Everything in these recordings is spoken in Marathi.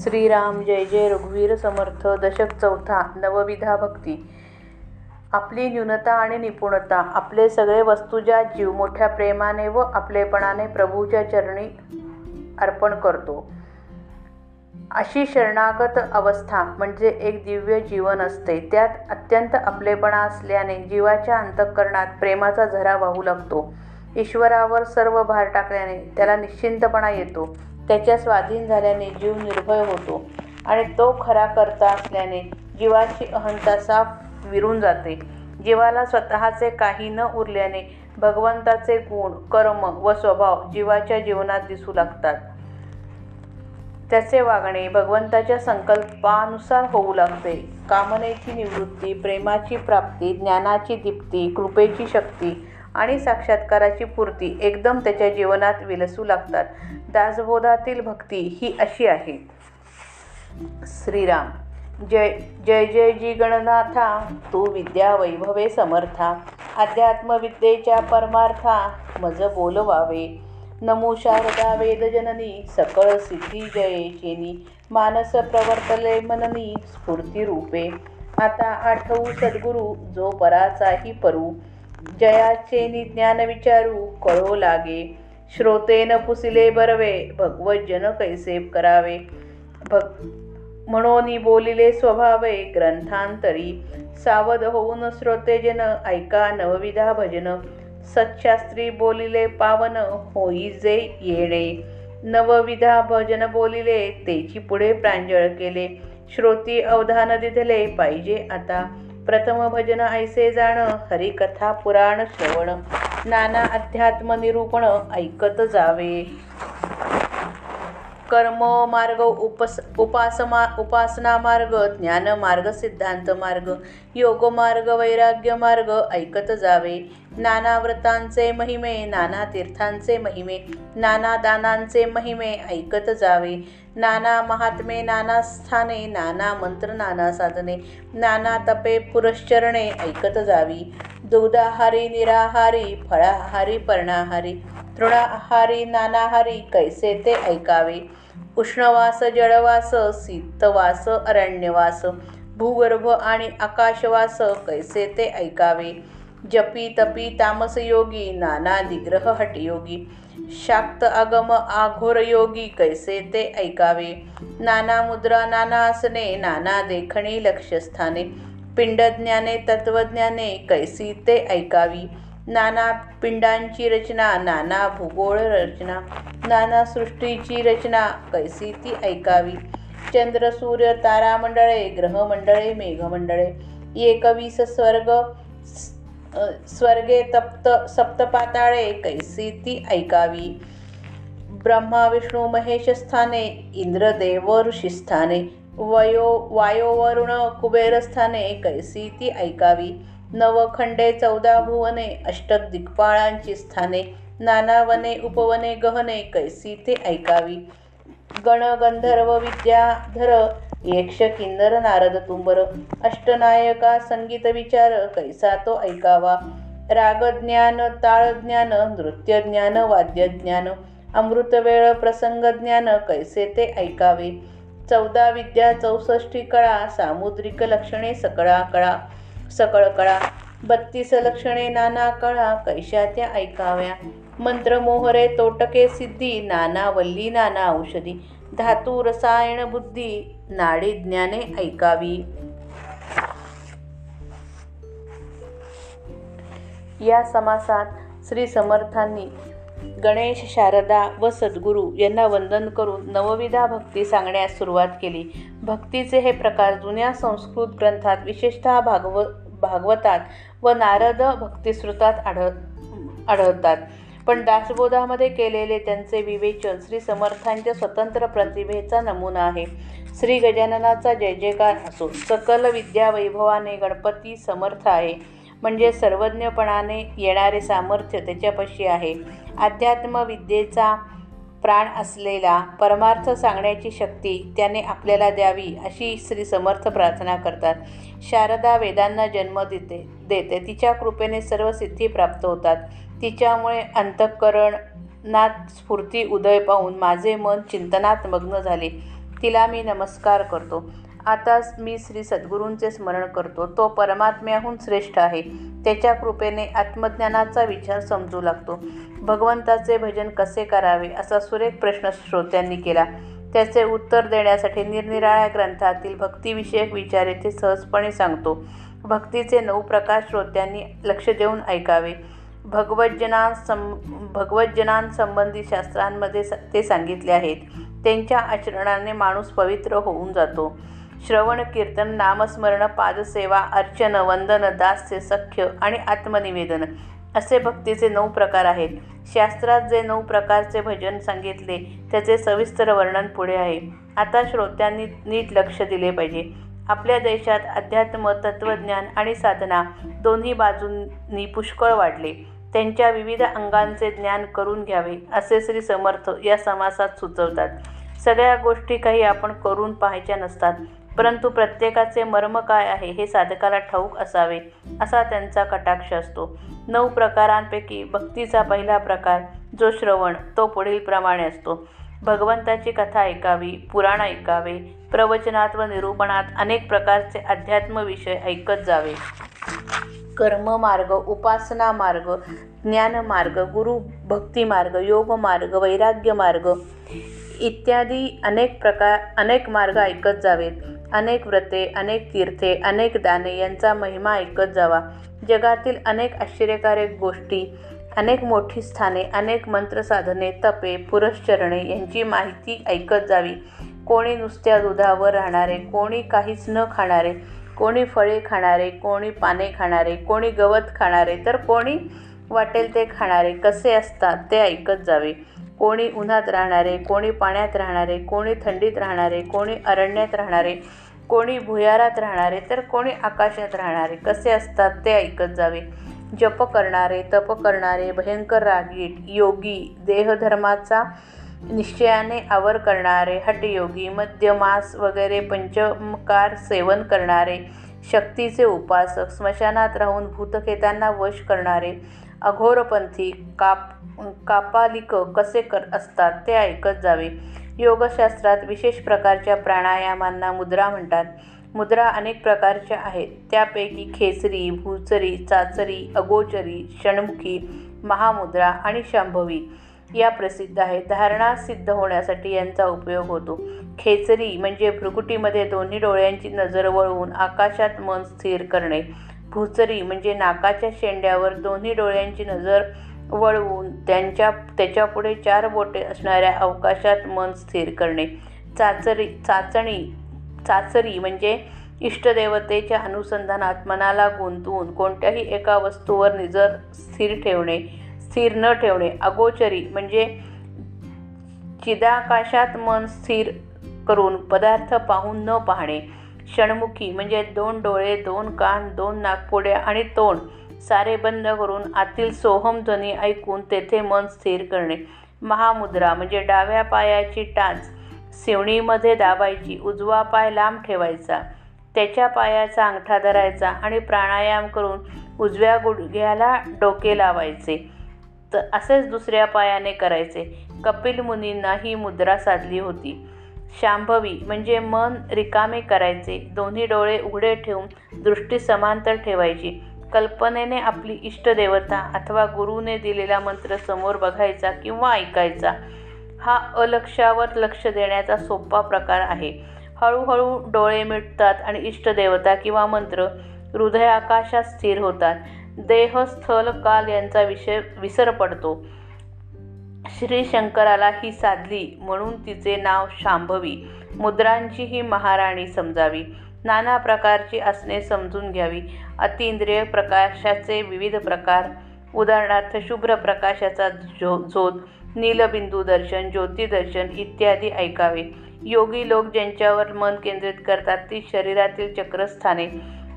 श्रीराम जय जय रघुवीर समर्थ दशक चौथा नवविधा भक्ती. आपली न्यूनता आणि निपुणता आपले सगळे वस्तुजात जीव मोठ्या प्रेमाने व आपलेपणाने प्रभूच्या चरणी अर्पण करतो. अशी शरणागत अवस्था म्हणजे एक दिव्य जीवन असते. त्यात अत्यंत आपलेपणा असल्याने जीवाच्या अंतःकरणात प्रेमाचा झरा वाहू लागतो. ईश्वरावर सर्व भार टाकल्याने त्याला निश्चिंतपणा येतो. त्याच्या स्वाधीन झाल्याने जीव निर्भय होतो आणि तो खरा करता असल्याने जीवाची अहंता साफ विरून जाते. जीवाला स्वतःचे काही न उरल्याने भगवंताचे गुण कर्म व स्वभाव जीवाच्या जीवनात दिसू लागतात. त्याचे वागणे भगवंताच्या संकल्पानुसार होऊ लागते. कामनेची निवृत्ती प्रेमाची प्राप्ती ज्ञानाची दीप्ती कृपेची शक्ती आणि साक्षात्काराची पूर्ती एकदम त्याच्या जीवनात विलसू लागतात. दासबोधातील भक्ती ही अशी आहे. श्रीराम जय जय जय जी गणनाथा तू विद्या वैभवे समर्था अध्यात्मविद्येच्या परमार्था मज बोलवावे. नमो शारदा वेदजननी सकळ सिद्धी जयेचेनी मानस प्रवर्तले मननी स्फूर्तिरूपे. आता आठवू सद्गुरू जो पराचाही परू जयाचे निज्ञान विचारू कळो लागे. श्रोतेन पुसिले बरवे भगवत जन कैसे करावे? भग म्हणून बोलिले स्वभावे ग्रंथांतरी. सावध होऊन श्रोतेजन ऐका नवविधा भजन. सच्छास्त्री बोलिले पावन होई जे येणे. नवविधा भजन बोलिले तेची पुढे प्रांजळ केले. श्रोती अवधान दिधले पाहिजे आता. प्रथम भजन ऐसे जाण हरिकथा पुराण श्रवण. नाना अध्यात्म निरूपण ऐकत जावे. कर्म मार्ग उपस उपासमा उपासना मार्ग ज्ञान मार्ग सिद्धांत मार्ग योग मार्ग वैराग्य मार्ग ऐकत जावे. नाना व्रतांचे महिमे नाना तीर्थांचे महिमे नाना दानांचे महिमे ऐकत जावे. नाना महात्मे नाना स्थाने नाना मंत्र नाना साधने नाना तपे पुरश्चरणे ऐकत जावी. दुग्धाहारी निराहारी फळाहारी पर्णाहारी तृणाहारी नानाहारी कैसे ते ऐकावे? उष्णवास जळवास शीतवास अरण्यवास भूगर्भ आणि आकाशवास कैसे ते ऐकावे? जपी तपी तामस योगी नाना दिग्रह हटयोगी शाक्त आगम आघोर योगी कैसे ते ऐकावे? नाना मुद्रा नाना आसने नाना देखणी लक्ष्यस्थाने पिंडज्ञाने तत्वज्ञाने कैसी ते ऐकावी? नाना पिंडांची रचना नाना भूगोळ रचना नाना सृष्टीची रचना कैसी ती ऐकावी. चंद्र सूर्य तारामंडळे ग्रहमंडळे मेघमंडळे एकवीस स्वर्ग स्वर्गे तप्त सप्तपाताळे कैसी ती ऐकावी. ब्रह्मा विष्णू महेश स्थाने इंद्रदेव ऋषीस्थाने वयो वायोवरुण कुबेरस्थाने कैसी ती ऐकावी. नवखंडे चौदा भुवने अष्टक दिग्पाळांची स्थाने नानावने उपवने गहने कैसी ते ऐकावी. गण गंधर्व विद्याधर यक्ष किन्नर नारद तुंबर अष्टनायका संगीत विचार कैसा तो ऐकावा. रागज्ञान ताळज्ञान नृत्यज्ञान वाद्यज्ञान अमृतवेळ प्रसंगज्ञान कैसे ते ऐकावे. चौदा विद्या चौसष्टी कळा सामुद्रिक लक्षणे सकळा कळा. सकळ कळा. बत्तीस लक्षणे नाना कळा कैशा त्या ऐकाव्या. मंत्र मोहरे तोटके सिद्धी नाना वल्ली नाना औषधी. धातू रसायन बुद्धी नाडी ज्ञाने ऐकावी. या समासात श्री समर्थांनी गणेश शारदा व सद्गुरू यांना वंदन करून नवविधा भक्ती सांगण्यास सुरुवात केली. भक्तीचे हे प्रकार जुन्या संस्कृत ग्रंथात विशेषतः भागव भागवतात व नारद भक्तिश्रुतात आढळ आढळतात. पण दासबोधामध्ये केलेले त्यांचे विवेचन श्री समर्थांच्या स्वतंत्र प्रतिभेचा नमुना आहे. श्री गजाननाचा जय जयकार असो सकल विद्या वैभवाने गणपती समर्थ आहे. म्हणजे सर्वज्ञपणाने येणारे सामर्थ्य त्याच्यापाशी आहे. अध्यात्मविद्येचा प्राण असलेला परमार्थ सांगण्याची शक्ती त्याने आपल्याला द्यावी अशी श्री समर्थ प्रार्थना करतात. शारदा वेदांना जन्म देते देते. तिच्या कृपेने सर्व सिद्धी प्राप्त होतात. तिच्यामुळे अंतःकरणात स्फूर्ती उदय पाहून माझे मन चिंतनात मग्न झाले. तिला मी नमस्कार करतो. आता मी श्री सद्गुरूंचे स्मरण करतो. तो परमात्म्याहून श्रेष्ठ आहे. त्याच्या कृपेने आत्मज्ञानाचा विचार समजू लागतो. भगवंताचे भजन कसे करावे असा सुरेख प्रश्न श्रोत्यांनी केला. त्याचे उत्तर देण्यासाठी निरनिराळ्या ग्रंथातील भक्तिविषयक विचार येथे सहजपणे सांगतो. भक्तीचे नऊ प्रकार श्रोत्यांनी लक्ष देऊन ऐकावे. भगवज्जनां सं भगवज्जनांसंबंधी शास्त्रांमध्ये ते सांगितले आहेत. त्यांच्या आचरणाने माणूस पवित्र होऊन जातो. श्रवण कीर्तन नामस्मरण पादसेवा अर्चन वंदन दास्य सख्य आणि आत्मनिवेदन असे भक्तीचे नऊ प्रकार आहेत. शास्त्रात जे नऊ प्रकारचे भजन सांगितले त्याचे सविस्तर वर्णन पुढे आहे. आता श्रोत्यांनी नीट लक्ष दिले पाहिजे. आपल्या देशात अध्यात्म तत्त्वज्ञान आणि साधना दोन्ही बाजूंनी पुष्कळ वाढले. त्यांच्या विविध अंगांचे ज्ञान करून घ्यावे असे श्री समर्थ या समासात सुचवतात. सगळ्या गोष्टी काही आपण करून पाहायच्या नसतात. परंतु प्रत्येकाचे मर्म काय आहे हे साधकाला ठाऊक असावे असा त्यांचा कटाक्ष असतो. नऊ प्रकारांपैकी भक्तीचा पहिला प्रकार जो श्रवण तो पुढीलप्रमाणे असतो. भगवंताची कथा ऐकावी पुराण ऐकावे प्रवचनात व निरूपणात अनेक प्रकारचे अध्यात्म विषय ऐकत जावे. कर्ममार्ग उपासना मार्ग ज्ञानमार्ग गुरु भक्ती मार्ग योग मार्ग वैराग्य मार्ग इत्यादी अनेक प्रकार अनेक मार्ग ऐकत जावेत. अनेक व्रते अनेक तीर्थे अनेक दाने यांचा महिमा ऐकत जावा. जगातील अनेक आश्चर्यकारक गोष्टी अनेक मोठी स्थाने अनेक मंत्रसाधने तपे पुरश्चरणे यांची माहिती ऐकत जावी. कोणी नुसत्या दुधावर राहणारे कोणी काहीच न खाणारे कोणी फळे खाणारे कोणी पाने खाणारे कोणी गवत खाणारे तर कोणी वाटेल ते खाणारे कसे असतात ते ऐकत जावे. कोणी उन्हात राहणारे कोणी पाण्यात राहणारे कोणी थंडीत राहणारे कोणी अरण्यात राहणारे कोणी भुयारात राहणारे तर कोणी आकाशात राहणारे. कसे असतात ते ऐकत जावे. जप करणारे तप करणारे भयंकर रागीट योगी देहधर्माचा निश्चयाने आवर करणारे हटयोगी मध्यमास वगैरे पंचमकार सेवन करणारे शक्तीचे उपासक स्मशानात राहून भूतखेतांना वश करणारे अघोरपंथी काप कापालिक कसे कर असतात ते ऐकत जावे. योगशास्त्रात विशेष प्रकारच्या प्राणायामांना मुद्रा म्हणतात. मुद्रा अनेक प्रकारच्या आहेत. त्यापैकी खेचरी भूचरी चाचरी अगोचरी षण्मुखी महामुद्रा आणि शांभवी या प्रसिद्ध आहेत. धारणा सिद्ध होण्यासाठी यांचा उपयोग होतो. खेचरी म्हणजे भ्रुकुटीमध्ये दोन्ही डोळ्यांची नजर वळवून आकाशात मन स्थिर करणे. भूचरी म्हणजे नाकाच्या शेंड्यावर दोन्ही डोळ्यांची नजर वळवून त्यांच्या त्याच्यापुढे चार बोटे असणाऱ्या अवकाशात मन स्थिर करणे. चाचरी चाचणी चाचरी म्हणजे इष्टदेवतेच्या अनुसंधानात मनाला गुंतवून कोणत्याही एका वस्तूवर निजर स्थिर ठेवणे स्थिर न ठेवणे. अगोचरी म्हणजे चिदाकाशात मन स्थिर करून पदार्थ पाहून न पाहणे. षणमुखी म्हणजे दोन डोळे दोन कान दोन नागपुड्या आणि तोंड. सारे बंद करून आतील सोहम ध्वनी ऐकून तेथे मन स्थिर करणे. महामुद्रा म्हणजे डाव्या पायाची टाच शिवणीमध्ये दाबायची उजवा पाय लांब ठेवायचा त्याच्या पायाचा अंगठा धरायचा आणि प्राणायाम करून उजव्या गुडघ्याला डोके लावायचे. तर असेच दुसऱ्या पायाने करायचे. कपिल मुनींना ही मुद्रा साधली होती. शांभवी म्हणजे मन रिकामे करायचे. दोन्ही डोळे उघडे ठेवून दृष्टी समांतर ठेवायची. कल्पनेने आपली इष्टदेवता अथवा गुरुने दिलेला मंत्र समोर बघायचा किंवा ऐकायचा हा अलक्षावर लक्ष देण्याचा सोपा प्रकार आहे. हळूहळू डोळे मिटतात आणि इष्टदेवता किंवा मंत्र हृदय आकाशात स्थिर होतात. देह स्थल काल यांचा विषय विसर पडतो. श्री शंकराला ही साधली म्हणून तिचे नाव शांभवी. मुद्रांची ही महाराणी समजावी. नाना प्रकारची आसने समजून घ्यावी. अतिंद्रिय प्रकाशाचे विविध प्रकार. उदाहरणार्थ शुभ्र प्रकाशाचा झो झोत नीलबिंदू दर्शन ज्योतिदर्शन इत्यादी ऐकावे. योगी लोक ज्यांच्यावर मन केंद्रित करतात ती शरीरातील चक्रस्थाने.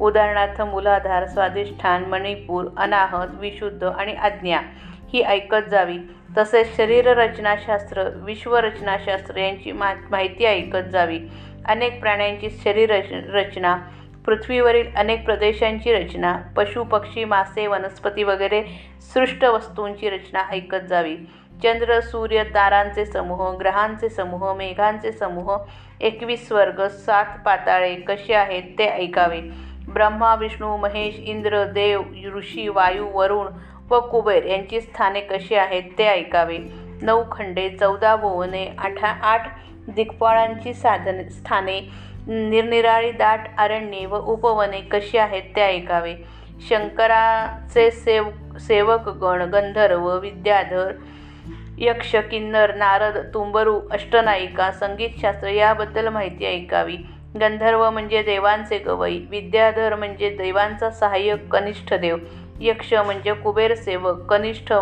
उदाहरणार्थ मूलाधार स्वादिष्ठान मणिपूर अनाहत विशुद्ध आणि आज्ञा ही ऐकत जावी. तसेच शरीररचनाशास्त्र विश्वरचनाशास्त्र यांची मा माहिती ऐकत जावी. अनेक प्राण्यांची शरीर रचना पृथ्वीवरील अनेक प्रदेशांची रचना पशु पक्षी मासे वनस्पती वगैरे सृष्ट वस्तूंची रचना ऐकत जावी. चंद्र सूर्य तारांचे समूह ग्रहांचे समूह मेघांचे समूह एकवीस स्वर्ग सात पाताळे कसे आहेत ते ऐकावे. ब्रह्मा विष्णू महेश इंद्र देव ऋषी वायू वरुण व कुबेर यांची स्थाने कशी आहेत ते ऐकावे. नऊ खंडे चौदा भुवने आठा आठ दिग्पाळांची साधन स्थाने निरनिराळी दाट अरण्ये व उपवने कशी आहेत ते ऐकावे. शंकराचे सेव सेवकगण गंधर्व विद्याधर यक्ष किन्नर नारद तुंबरू अष्टनायिका संगीतशास्त्र याबद्दल माहिती ऐकावी. गंधर्व म्हणजे देवांचे गवई विद्याधर म्हणजे देवांचा सहाय्यक कनिष्ठ देव यक्ष म्हणजे कुबेर सेवक कनिष्ठ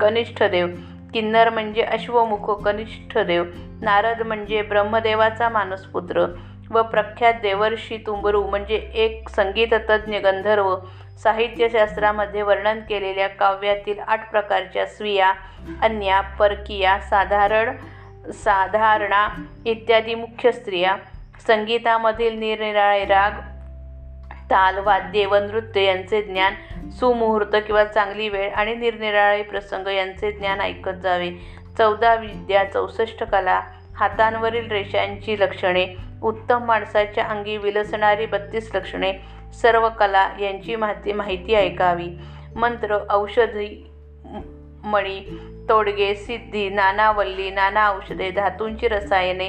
कनिष्ठ देव किन्नर म्हणजे अश्वमुख कनिष्ठ देव नारद म्हणजे ब्रह्मदेवाचा मानसपुत्र व प्रख्यात देवर्षी तुंबरू म्हणजे एक संगीततज्ञ गंधर्व. साहित्यशास्त्रामध्ये वर्णन केलेल्या काव्यातील आठ प्रकारच्या स्त्रिया अन्या परकीया साधारण साधारणा इत्यादी मुख्य स्त्रिया. संगीतामधील निरनिराळे राग ताल वाद्ये व नृत्य यांचे ज्ञान सुमुहूर्त किंवा चांगली वेळ आणि निरनिराळे प्रसंग यांचे ज्ञान ऐकत जावे. चौदा विद्या चौसष्ट कला हातांवरील रेषांची लक्षणे उत्तम माणसाच्या अंगी विलसणारी बत्तीस लक्षणे सर्व कला यांची माहिती माहिती ऐकावी. मंत्र औषधी मणी तोडगे सिद्धी नानावल्ली नाना औषधे धातूंची रसायने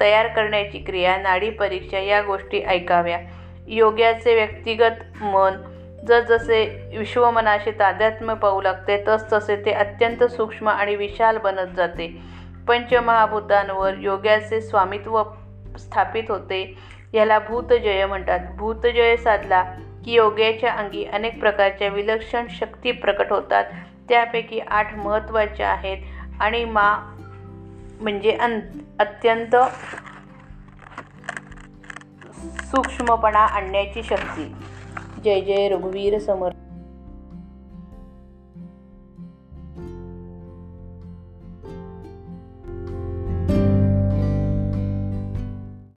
तयार करण्याची क्रिया नाडी परीक्षा या गोष्टी ऐकाव्या. योग्याचे व्यक्तिगत मन. जसजसे विश्वमनाशी तादात्म्य पाहू लागते तसतसे ते अत्यंत सूक्ष्म आणि विशाल बनत जाते. पंचमहाभूतांवर योग्याचे स्वामित्व स्थापित होते. याला भूतजय म्हणतात. भूतजय साधला की योग्याच्या अंगी अनेक प्रकारच्या विलक्षण शक्ती प्रकट होतात. त्यापैकी आठ महत्त्वाच्या आहेत आणि मा म्हणजे अन अत्यंत सूक्ष्मपणा आणण्याची शक्ती. जय जय रघुवीर समर्थ.